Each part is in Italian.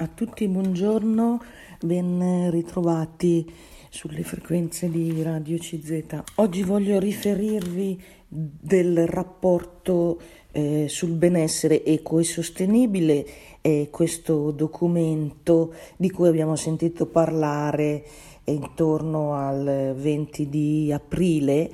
A tutti buongiorno, ben ritrovati sulle frequenze di Radio CZ. Oggi voglio riferirvi del rapporto eh, sul benessere eco e sostenibile, eh, questo documento di cui abbiamo sentito parlare intorno al 20 di aprile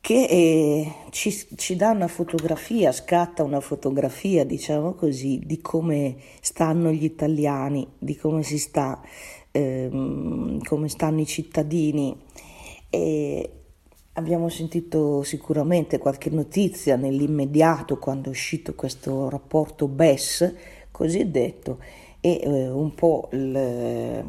che eh, ci, ci, dà una fotografia, scatta una fotografia, diciamo così, di come stanno gli italiani, di come si sta, ehm, come stanno i cittadini. E abbiamo sentito sicuramente qualche notizia nell'immediato quando è uscito questo rapporto BES cosiddetto e eh, un po' il,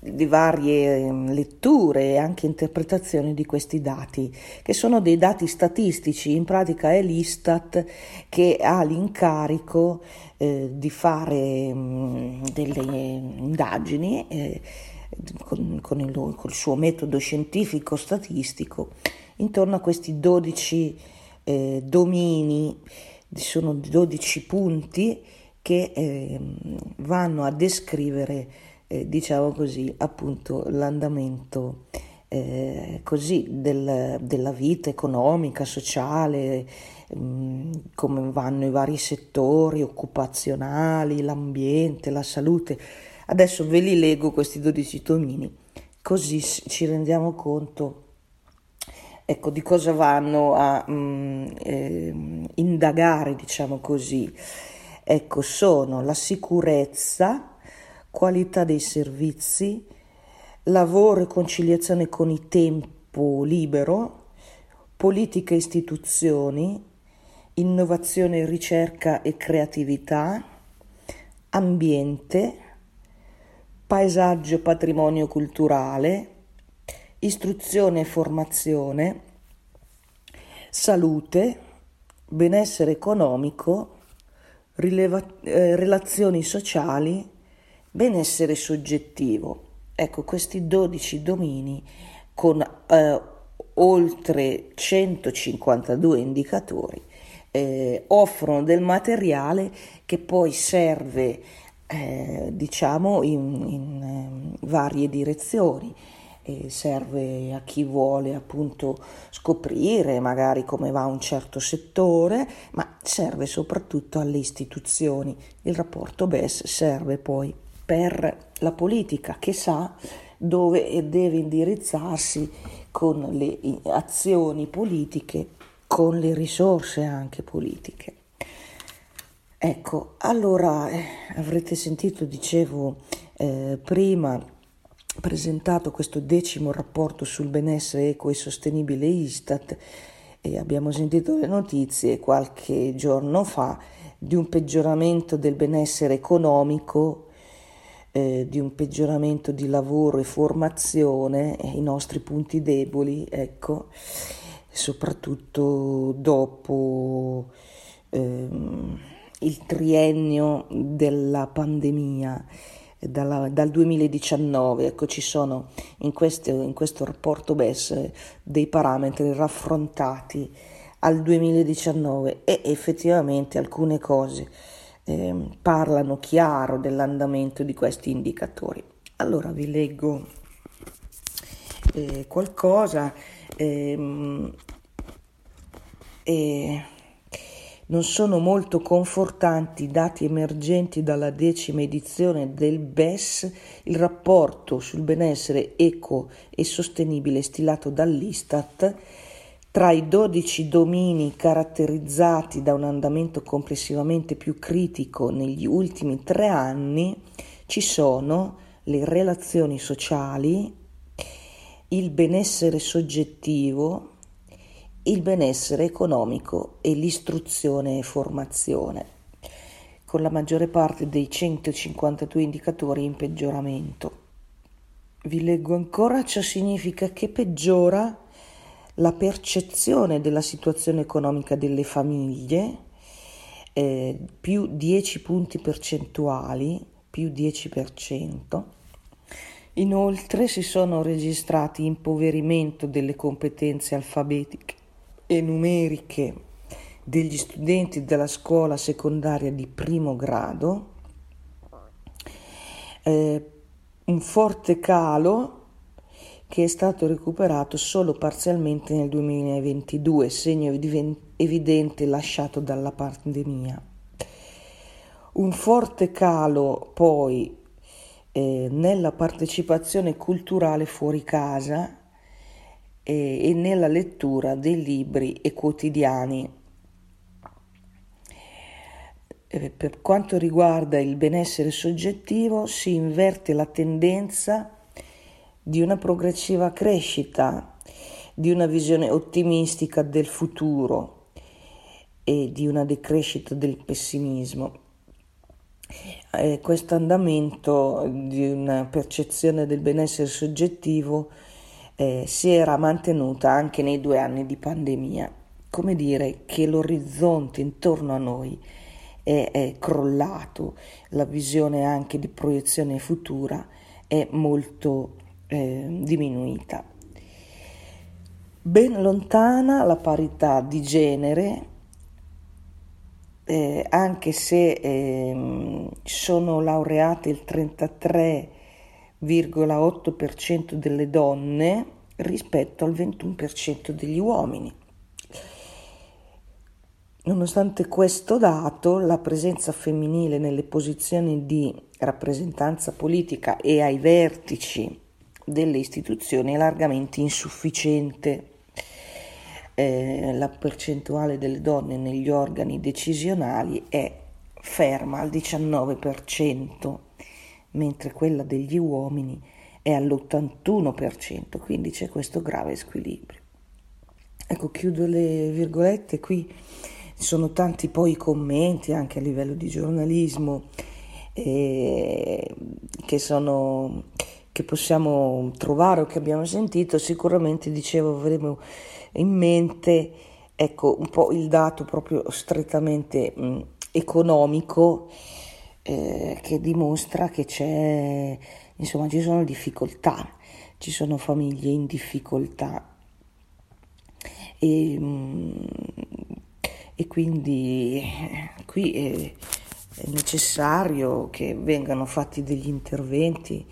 di varie ehm, letture e anche interpretazioni di questi dati, che sono dei dati statistici, in pratica è l'Istat che ha l'incarico eh, di fare mh, mm, delle indagini eh, con, con, il, col suo metodo scientifico statistico intorno a questi 12 eh, domini, sono 12 punti che ehm, vanno a descrivere eh, diciamo così, appunto l'andamento eh, così del, della vita economica, sociale, mh, mm, come vanno i vari settori occupazionali, l'ambiente, la salute. Adesso ve li leggo questi 12 tomini, così ci rendiamo conto ecco, di cosa vanno a mh, mm, eh, indagare, diciamo così. Ecco, sono la sicurezza, qualità dei servizi, lavoro e conciliazione con il tempo libero, politica e istituzioni, innovazione, ricerca e creatività, ambiente, paesaggio e patrimonio culturale, istruzione e formazione, salute, benessere economico, rileva- eh, relazioni sociali, benessere soggettivo. Ecco, questi 12 domini con eh, oltre 152 indicatori eh, offrono del materiale che poi serve eh, diciamo in, in ehm, varie direzioni serve a chi vuole appunto scoprire magari come va un certo settore, ma serve soprattutto alle istituzioni. Il rapporto BES serve poi per la politica che sa dove deve indirizzarsi con le azioni politiche, con le risorse anche politiche. Ecco, allora eh, avrete sentito, dicevo eh, prima, presentato questo decimo rapporto sul benessere eco e sostenibile Istat e abbiamo sentito le notizie qualche giorno fa di un peggioramento del benessere economico eh, di un peggioramento di lavoro e formazione, eh, i nostri punti deboli, ecco, soprattutto dopo ehm, il triennio della pandemia. Dalla, dal 2019, ecco, ci sono in questo, in questo rapporto BES dei parametri raffrontati al 2019 e effettivamente alcune cose eh, parlano chiaro dell'andamento di questi indicatori. Allora vi leggo eh, qualcosa. Ehm, eh, non sono molto confortanti i dati emergenti dalla decima edizione del BES, il rapporto sul benessere eco e sostenibile stilato dall'Istat tra i dodici domini caratterizzati da un andamento complessivamente più critico negli ultimi tre anni ci sono le relazioni sociali, il benessere soggettivo, il benessere economico e l'istruzione e formazione, con la maggiore parte dei 152 indicatori in peggioramento. Vi leggo ancora, ciò significa che peggiora la percezione della situazione economica delle famiglie, eh, più 10 punti percentuali, più 10%. Inoltre si sono registrati impoverimento delle competenze alfabetiche e numeriche degli studenti della scuola secondaria di primo grado, eh, un forte calo che è stato recuperato solo parzialmente nel 2022, segno evidente lasciato dalla pandemia. Un forte calo poi eh, nella partecipazione culturale fuori casa eh, e nella lettura dei libri e quotidiani. Eh, per quanto riguarda il benessere soggettivo si inverte la tendenza di una progressiva crescita, di una visione ottimistica del futuro e di una decrescita del pessimismo. Eh, questo andamento di una percezione del benessere soggettivo eh, si era mantenuta anche nei due anni di pandemia. Come dire che l'orizzonte intorno a noi è, è crollato, la visione anche di proiezione futura è molto eh, diminuita. Ben lontana la parità di genere, eh, anche se eh, sono laureate il 33,8% delle donne rispetto al 21% degli uomini. Nonostante questo dato, la presenza femminile nelle posizioni di rappresentanza politica e ai vertici delle istituzioni è largamente insufficiente. Eh, la percentuale delle donne negli organi decisionali è ferma al 19%, mentre quella degli uomini è all'81%, quindi c'è questo grave squilibrio. Ecco, chiudo le virgolette, qui sono tanti poi commenti anche a livello di giornalismo eh, che sono che possiamo trovare o che abbiamo sentito, sicuramente dicevo avremo in mente ecco un po' il dato proprio strettamente mh, economico eh, che dimostra che c'è insomma ci sono difficoltà, ci sono famiglie in difficoltà. E, e quindi eh, qui è, è necessario che vengano fatti degli interventi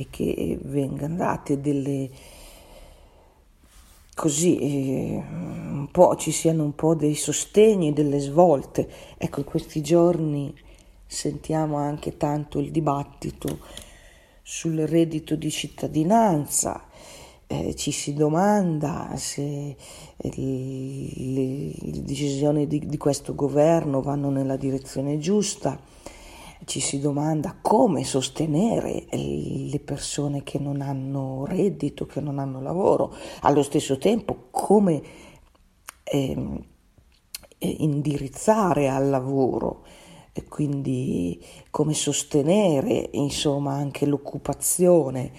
e che vengano date delle così eh, un po' ci siano un po' dei sostegni, delle svolte. Ecco, in questi giorni sentiamo anche tanto il dibattito sul reddito di cittadinanza. Eh, ci si domanda se le, le decisioni di, di questo governo vanno nella direzione giusta ci si domanda come sostenere le persone che non hanno reddito, che non hanno lavoro, allo stesso tempo come eh, indirizzare al lavoro. E quindi come sostenere insomma anche l'occupazione,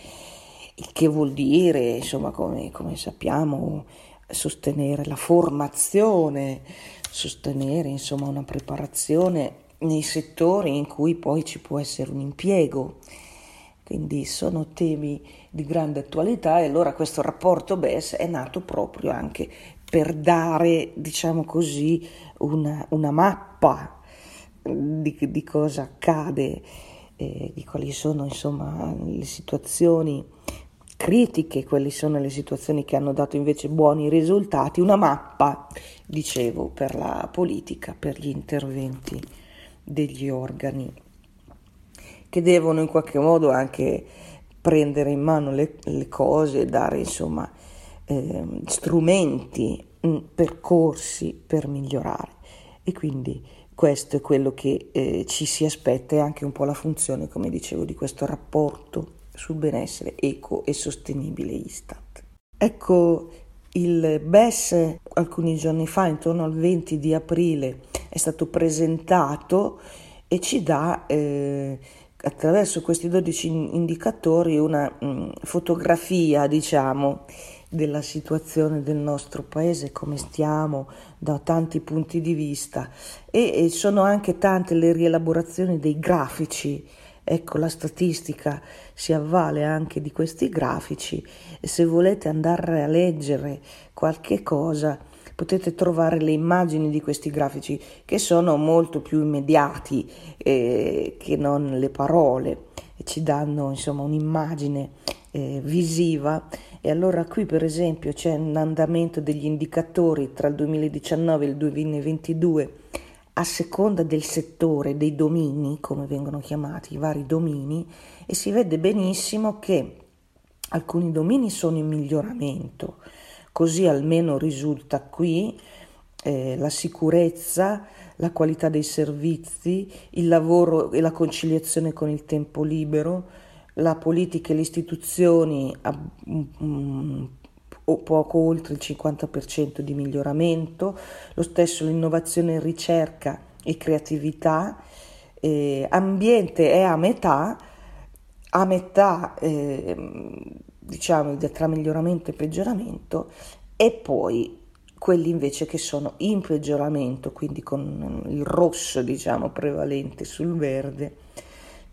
il che vuol dire insomma come, come sappiamo sostenere la formazione, sostenere insomma una preparazione nei settori in cui poi ci può essere un impiego. Quindi sono temi di grande attualità e allora questo rapporto BES è nato proprio anche per dare, diciamo così, una, una mappa di, di, cosa accade, eh, di quali sono insomma le situazioni critiche, quali sono le situazioni che hanno dato invece buoni risultati, una mappa, dicevo, per la politica, per gli interventi degli organi che devono in qualche modo anche prendere in mano le, le cose, dare insomma eh, strumenti, mm, percorsi per migliorare. E quindi questo è quello che eh, ci si aspetta e anche un po' la funzione, come dicevo, di questo rapporto sul benessere eco e sostenibile Istat. Ecco, il BES alcuni giorni fa, intorno al 20 di aprile, è stato presentato e ci dà eh, attraverso questi 12 indicatori una mh, mm, fotografia, diciamo, della situazione del nostro paese, come stiamo da tanti punti di vista e, e sono anche tante le rielaborazioni dei grafici. Ecco, la statistica si avvale anche di questi grafici e se volete andare a leggere qualche cosa potete trovare le immagini di questi grafici che sono molto più immediati eh, che non le parole e ci danno insomma un'immagine eh, visiva. E allora qui per esempio c'è un andamento degli indicatori tra il 2019 e il 2022 a seconda del settore, dei domini, come vengono chiamati, i vari domini, e si vede benissimo che alcuni domini sono in miglioramento, così almeno risulta qui eh, la sicurezza, la qualità dei servizi, il lavoro e la conciliazione con il tempo libero, la politica e le istituzioni um, o poco oltre il 50% di miglioramento, lo stesso l'innovazione in ricerca e creatività, eh, ambiente è a metà, a metà eh, diciamo tra miglioramento e peggioramento e poi quelli invece che sono in peggioramento, quindi con il rosso diciamo prevalente sul verde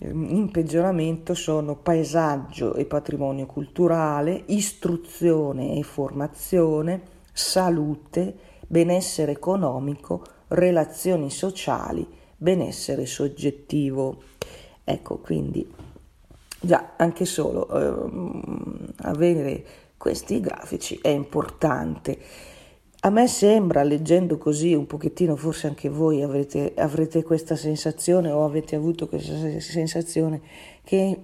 in peggioramento sono paesaggio e patrimonio culturale, istruzione e formazione, salute, benessere economico, relazioni sociali, benessere soggettivo. Ecco, quindi già anche solo eh, avere questi grafici è importante. A me sembra, leggendo così un pochettino, forse anche voi avrete, avrete questa sensazione o avete avuto questa sensazione, che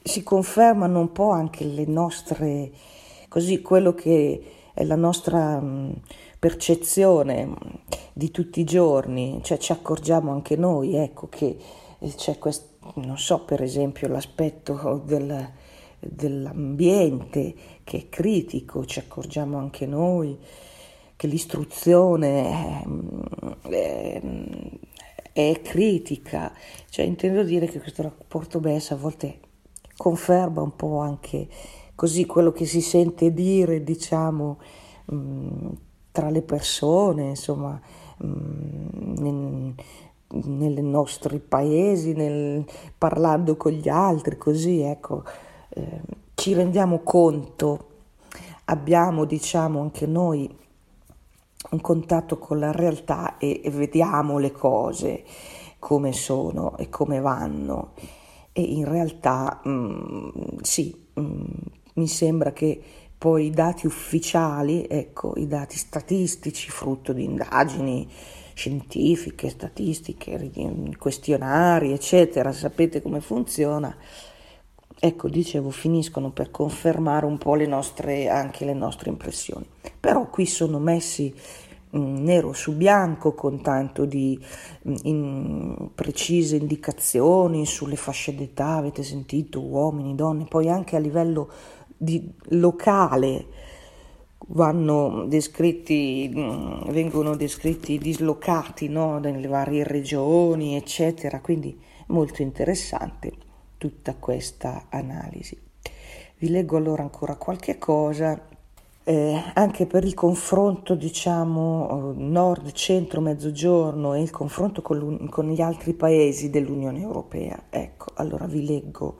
si confermano un po' anche le nostre, così quello che è la nostra mh, percezione di tutti i giorni, cioè ci accorgiamo anche noi, ecco, che c'è questo, non so, per esempio l'aspetto del, dell'ambiente che è critico, ci accorgiamo anche noi che l'istruzione è, è, è, critica, cioè intendo dire che questo rapporto BES a volte conferma un po' anche così quello che si sente dire, diciamo, mh, tra le persone, insomma, mh, nel, nei nostri paesi, nel, parlando con gli altri, così, ecco, eh, ci rendiamo conto, abbiamo, diciamo, anche noi un contatto con la realtà e, e vediamo le cose come sono e come vanno. E in realtà mh, mm, sì, mh, mm, mi sembra che poi i dati ufficiali, ecco, i dati statistici, frutto di indagini scientifiche, statistiche, questionari, eccetera, sapete come funziona, ecco, dicevo, finiscono per confermare un po' le nostre, anche le nostre impressioni. Però qui sono messi mm, nero su bianco con tanto di mm, in, precise indicazioni sulle fasce d'età, avete sentito, uomini, donne, poi anche a livello di, locale vanno descritti, mm, vengono descritti dislocati no? nelle varie regioni, eccetera, quindi molto interessante tutta questa analisi. Vi leggo allora ancora qualche cosa, eh, anche per il confronto, diciamo, nord, centro, mezzogiorno e il confronto con, con gli altri paesi dell'Unione Europea. Ecco, allora vi leggo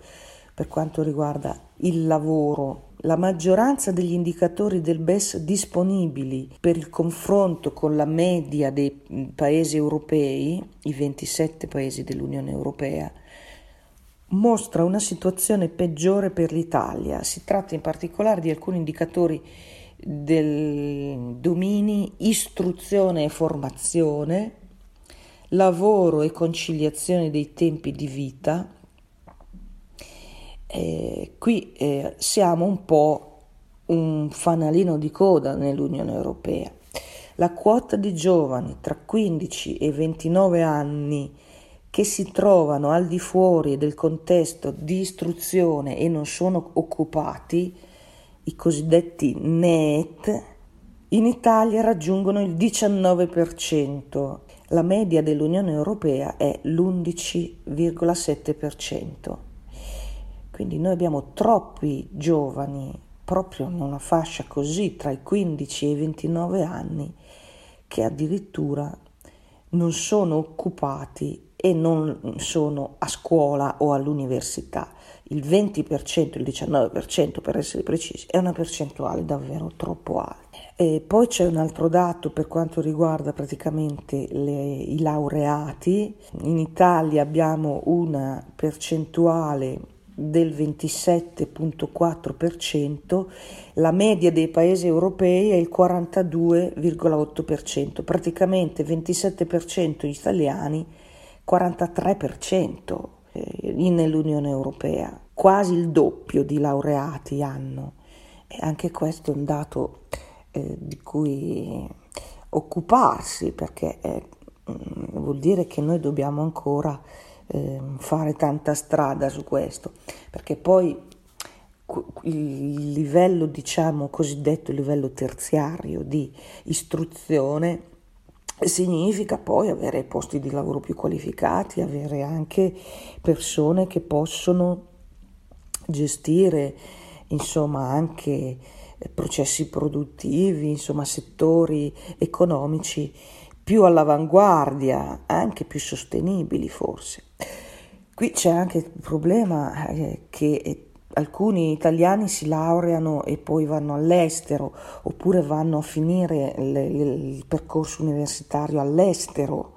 per quanto riguarda il lavoro. La maggioranza degli indicatori del BES disponibili per il confronto con la media dei paesi europei, i 27 paesi dell'Unione Europea, mostra una situazione peggiore per l'Italia. Si tratta in particolare di alcuni indicatori del domini istruzione e formazione, lavoro e conciliazione dei tempi di vita. Eh, qui eh, siamo un po' un fanalino di coda nell'Unione Europea. La quota di giovani tra 15 e 29 anni che si trovano al di fuori del contesto di istruzione e non sono occupati, i cosiddetti NEET, in Italia raggiungono il 19%. La media dell'Unione Europea è l'11,7%. Quindi noi abbiamo troppi giovani proprio in una fascia così tra i 15 e i 29 anni che addirittura non sono occupati e non sono a scuola o all'università. Il 20%, il 19% per essere precisi, è una percentuale davvero troppo alta. E poi c'è un altro dato per quanto riguarda praticamente le, i laureati. In Italia abbiamo una percentuale del 27.4%, la media dei paesi europei è il 42,8%, praticamente 27% italiani, 43% eh, nell'Unione Europea, quasi il doppio di laureati hanno. E anche questo è un dato eh, di cui occuparsi perché eh, vuol dire che noi dobbiamo ancora eh, fare tanta strada su questo, perché poi il livello, diciamo, cosiddetto livello terziario di istruzione significa poi avere posti di lavoro più qualificati, avere anche persone che possono gestire, insomma, anche processi produttivi, insomma, settori economici più all'avanguardia, anche più sostenibili forse. Qui c'è anche il problema eh, che alcuni italiani si laureano e poi vanno all'estero oppure vanno a finire il, il percorso universitario all'estero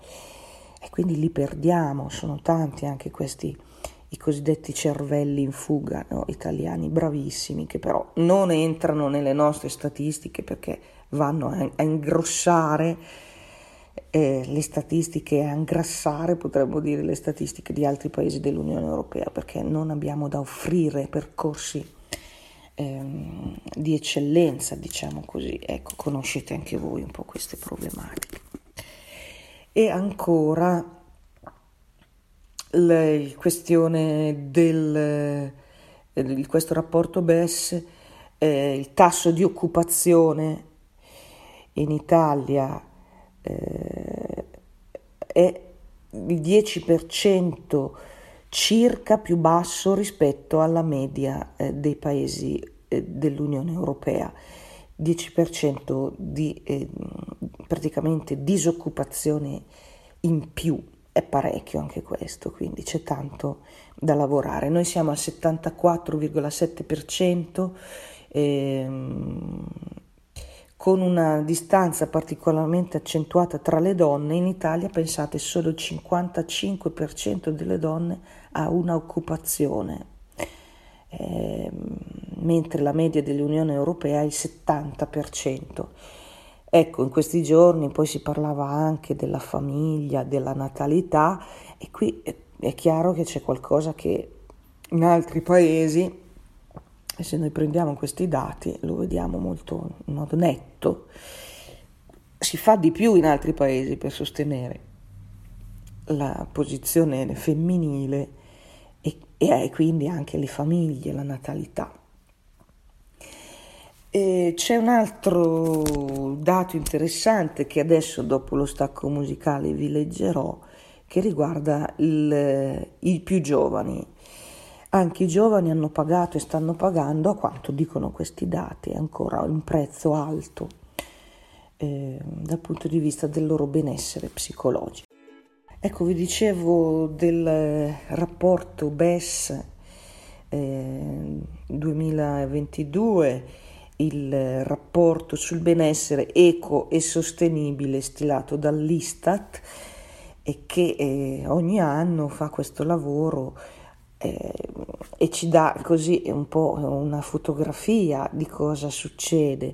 e quindi li perdiamo, sono tanti anche questi i cosiddetti cervelli in fuga no? italiani bravissimi che però non entrano nelle nostre statistiche perché vanno a, a ingrossare eh, le statistiche, a ingrassare, potremmo dire, le statistiche di altri paesi dell'Unione Europea, perché non abbiamo da offrire percorsi ehm, di eccellenza, diciamo così. Ecco, conoscete anche voi un po' queste problematiche. E ancora la questione del, di questo rapporto BES, eh, il tasso di occupazione in Italia eh, è il 10% circa più basso rispetto alla media eh, dei paesi eh, dell'Unione Europea. 10% di eh, praticamente disoccupazione in più è parecchio anche questo, quindi c'è tanto da lavorare. Noi siamo al 74,7%. Ehm, con una distanza particolarmente accentuata tra le donne, in Italia pensate solo il 55% delle donne ha una occupazione, eh, mentre la media dell'Unione Europea è il 70%. Ecco, in questi giorni poi si parlava anche della famiglia, della natalità e qui è chiaro che c'è qualcosa che in altri paesi e se noi prendiamo questi dati lo vediamo molto in modo netto. Si fa di più in altri paesi per sostenere la posizione femminile e, e quindi anche le famiglie, la natalità. E c'è un altro dato interessante che adesso dopo lo stacco musicale vi leggerò che riguarda il, i più giovani. Anche i giovani hanno pagato e stanno pagando, a quanto dicono questi dati, ancora un prezzo alto eh, dal punto di vista del loro benessere psicologico. Ecco, vi dicevo del rapporto BES eh, 2022, il rapporto sul benessere eco e sostenibile stilato dall'Istat e che eh, ogni anno fa questo lavoro eh, e ci dà così un po' una fotografia di cosa succede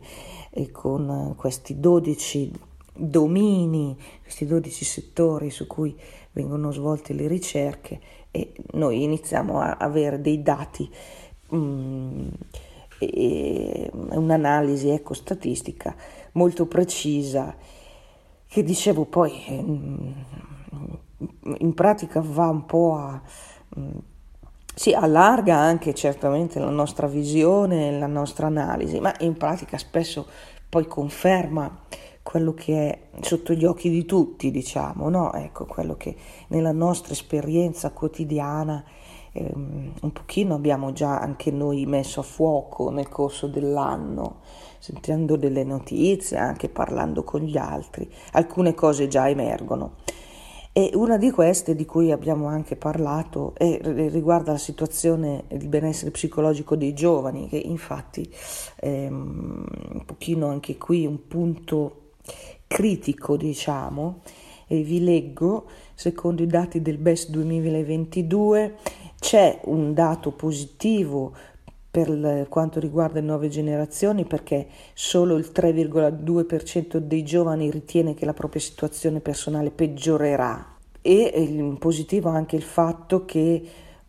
eh, con questi 12 domini, questi 12 settori su cui vengono svolte le ricerche e noi iniziamo a avere dei dati, e un'analisi ecco, statistica molto precisa che dicevo poi mm, in pratica va un po' a mm, si allarga anche certamente la nostra visione, la nostra analisi, ma in pratica spesso poi conferma quello che è sotto gli occhi di tutti, diciamo, no? Ecco, quello che nella nostra esperienza quotidiana ehm, un pochino abbiamo già anche noi messo a fuoco nel corso dell'anno, sentendo delle notizie, anche parlando con gli altri, alcune cose già emergono. E una di queste, di cui abbiamo anche parlato, è, riguarda la situazione di benessere psicologico dei giovani, che infatti è un pochino anche qui un punto critico, diciamo, e vi leggo, secondo i dati del BES 2022, c'è un dato positivo per quanto riguarda le nuove generazioni perché solo il 3,2% dei giovani ritiene che la propria situazione personale peggiorerà. E positivo anche il fatto che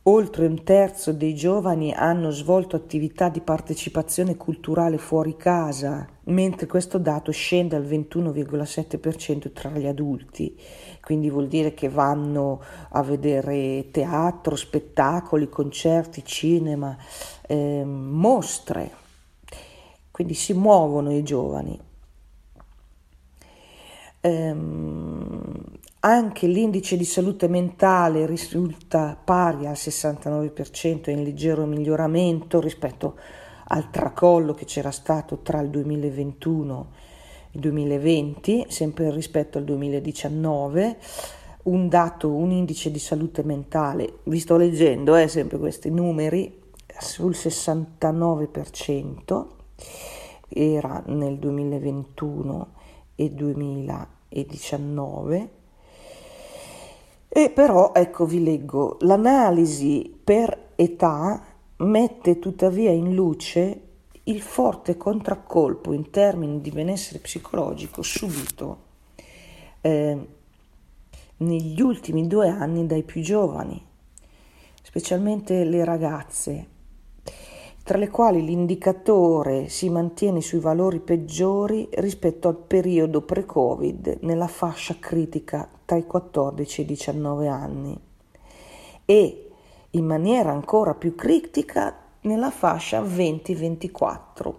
oltre un terzo dei giovani hanno svolto attività di partecipazione culturale fuori casa, mentre questo dato scende al 21,7% tra gli adulti, quindi vuol dire che vanno a vedere teatro, spettacoli, concerti, cinema, eh, mostre, quindi si muovono i giovani. Ehm, anche l'indice di salute mentale risulta pari al 69% in leggero miglioramento rispetto al tracollo che c'era stato tra il 2021 e il 2020, sempre rispetto al 2019 un dato, un indice di salute mentale, vi sto leggendo eh, sempre questi numeri, sul 69% era nel 2021 e 2019 e però ecco vi leggo l'analisi per età mette tuttavia in luce il forte contraccolpo in termini di benessere psicologico subito eh, negli ultimi due anni dai più giovani, specialmente le ragazze tra le quali l'indicatore si mantiene sui valori peggiori rispetto al periodo pre-Covid nella fascia critica tra i 14 e i 19 anni e in maniera ancora più critica nella fascia 20-24.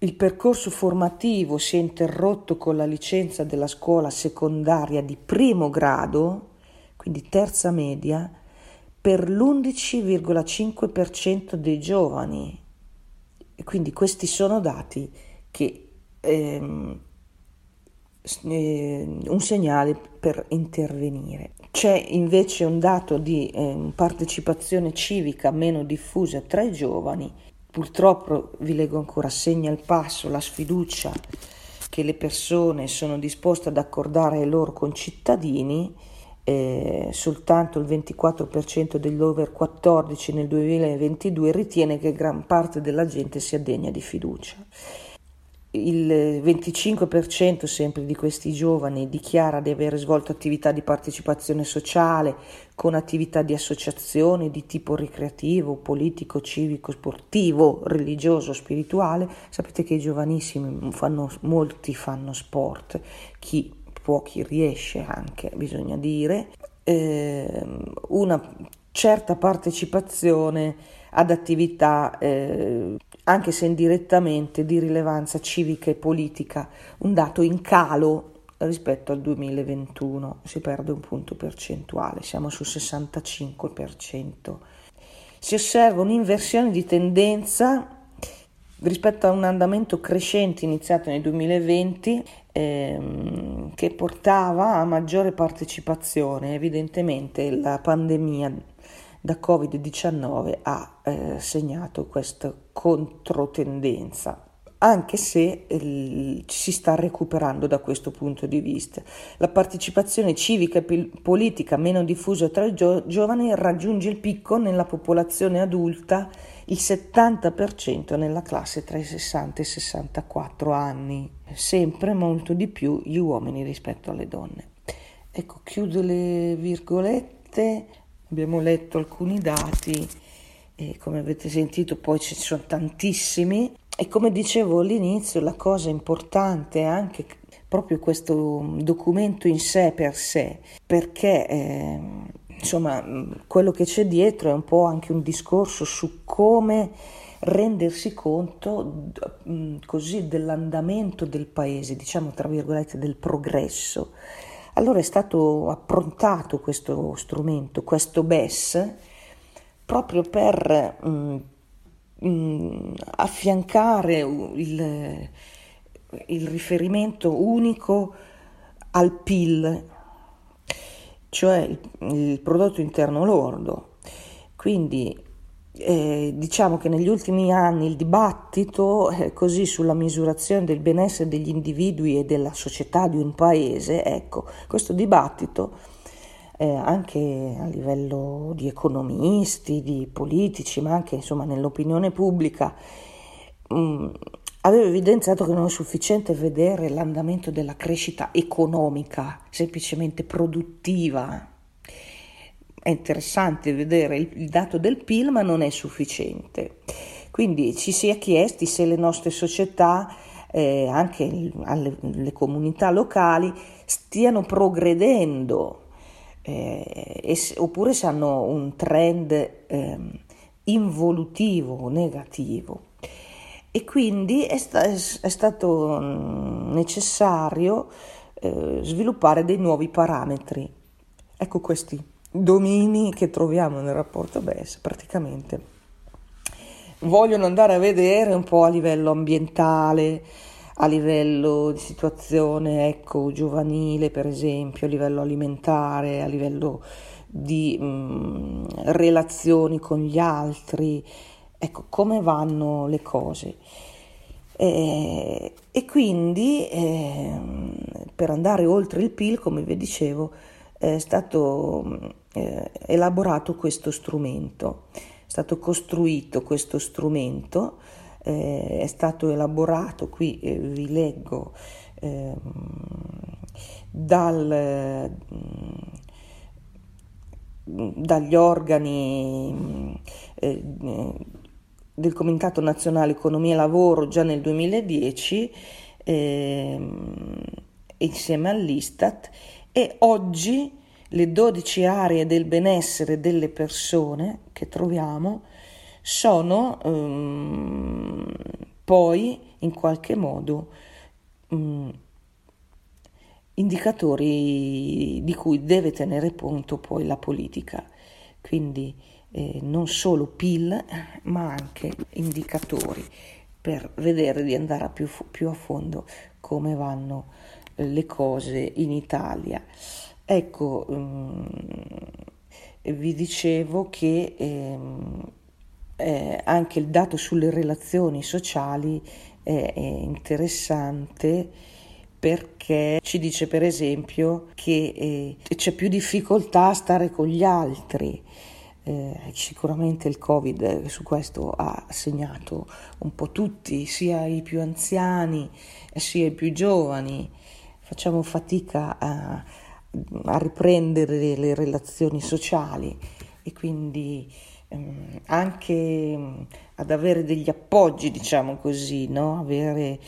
Il percorso formativo si è interrotto con la licenza della scuola secondaria di primo grado, quindi terza media, per l'11,5% dei giovani. E quindi questi sono dati che ehm, eh, un segnale per intervenire. C'è invece un dato di eh, partecipazione civica meno diffusa tra i giovani. Purtroppo vi leggo ancora segna il passo la sfiducia che le persone sono disposte ad accordare ai loro concittadini eh, soltanto il 24% degli over 14 nel 2022 ritiene che gran parte della gente sia degna di fiducia. Il 25% sempre di questi giovani dichiara di aver svolto attività di partecipazione sociale con attività di associazione di tipo ricreativo, politico, civico, sportivo, religioso, spirituale. Sapete che i giovanissimi fanno, molti fanno sport, chi può chi riesce anche, bisogna dire, eh, una certa partecipazione ad attività, eh, anche se indirettamente, di rilevanza civica e politica, un dato in calo rispetto al 2021, si perde un punto percentuale, siamo sul 65%. Si osserva un'inversione di tendenza rispetto a un andamento crescente iniziato nel 2020 ehm, che portava a maggiore partecipazione. Evidentemente la pandemia da Covid-19 ha eh, segnato questa controtendenza anche se eh, si sta recuperando da questo punto di vista. La partecipazione civica e politica meno diffusa tra i gio- giovani raggiunge il picco nella popolazione adulta, il 70% nella classe tra i 60 e i 64 anni, sempre molto di più gli uomini rispetto alle donne. Ecco, chiudo le virgolette, abbiamo letto alcuni dati e come avete sentito poi ci sono tantissimi e come dicevo all'inizio, la cosa importante è anche proprio questo documento in sé per sé, perché eh, insomma quello che c'è dietro è un po' anche un discorso su come rendersi conto così dell'andamento del paese, diciamo tra virgolette del progresso. Allora è stato approntato questo strumento, questo BES, proprio per mh, mh, affiancare il, il riferimento unico al PIL cioè il, il prodotto interno lordo. Quindi eh, diciamo che negli ultimi anni il dibattito eh, così sulla misurazione del benessere degli individui e della società di un paese, ecco, questo dibattito eh, anche a livello di economisti, di politici, ma anche insomma nell'opinione pubblica, mh, mm, aveva evidenziato che non è sufficiente vedere l'andamento della crescita economica, semplicemente produttiva. È interessante vedere il, il dato del PIL, ma non è sufficiente. Quindi ci si è chiesti se le nostre società, eh, anche alle, le comunità locali, stiano progredendo eh, oppure se hanno un trend eh, involutivo negativo. E quindi è, sta- è stato mm, necessario eh, sviluppare dei nuovi parametri. Ecco questi domini che troviamo nel rapporto BES praticamente vogliono andare a vedere un po' a livello ambientale, a livello di situazione ecco, giovanile, per esempio, a livello alimentare, a livello di mh, mm, relazioni con gli altri, ecco, come vanno le cose. E, e quindi eh, per andare oltre il PIL, come vi dicevo, è stato eh, elaborato questo strumento, è stato costruito questo strumento eh, è stato elaborato, qui eh, vi leggo, eh, dal, dagli organi eh, del Comitato Nazionale Economia e Lavoro già nel 2010 ehm, insieme all'Istat e oggi le 12 aree del benessere delle persone che troviamo sono um, poi in qualche modo um, indicatori di cui deve tenere conto poi la politica. Quindi eh, non solo PIL, ma anche indicatori per vedere di andare a più, più a fondo come vanno eh, le cose in Italia. Ecco, um, vi dicevo che eh, eh, anche il dato sulle relazioni sociali è, è interessante perché ci dice per esempio che eh, c'è più difficoltà a stare con gli altri. Eh, sicuramente il Covid eh, su questo ha segnato un po' tutti, sia i più anziani sia i più giovani. Facciamo fatica a, a riprendere le relazioni sociali e quindi anche ehm, ad avere degli appoggi, diciamo così, no? avere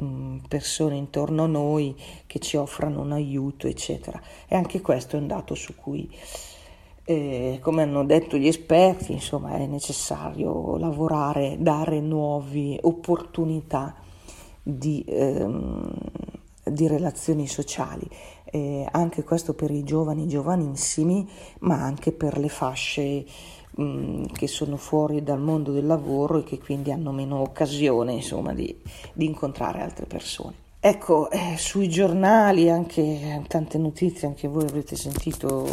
mm, persone intorno a noi che ci offrano un aiuto, eccetera. E anche questo è un dato su cui, eh, come hanno detto gli esperti, insomma, è necessario lavorare, dare nuove opportunità di, ehm, di relazioni sociali. Eh, anche questo per i giovani giovanissimi, ma anche per le fasce Che sono fuori dal mondo del lavoro e che quindi hanno meno occasione insomma, di, di incontrare altre persone. Ecco, eh, sui giornali anche eh, tante notizie, anche voi avrete sentito,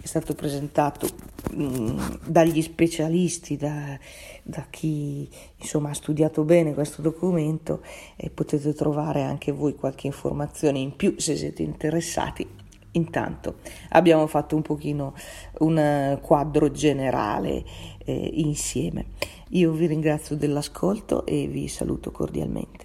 è stato presentato mh, dagli specialisti, da, da, chi insomma ha studiato bene questo documento e potete trovare anche voi qualche informazione in più se siete interessati Intanto abbiamo fatto un pochino un eh, quadro generale eh, insieme. Io vi ringrazio dell'ascolto e vi saluto cordialmente.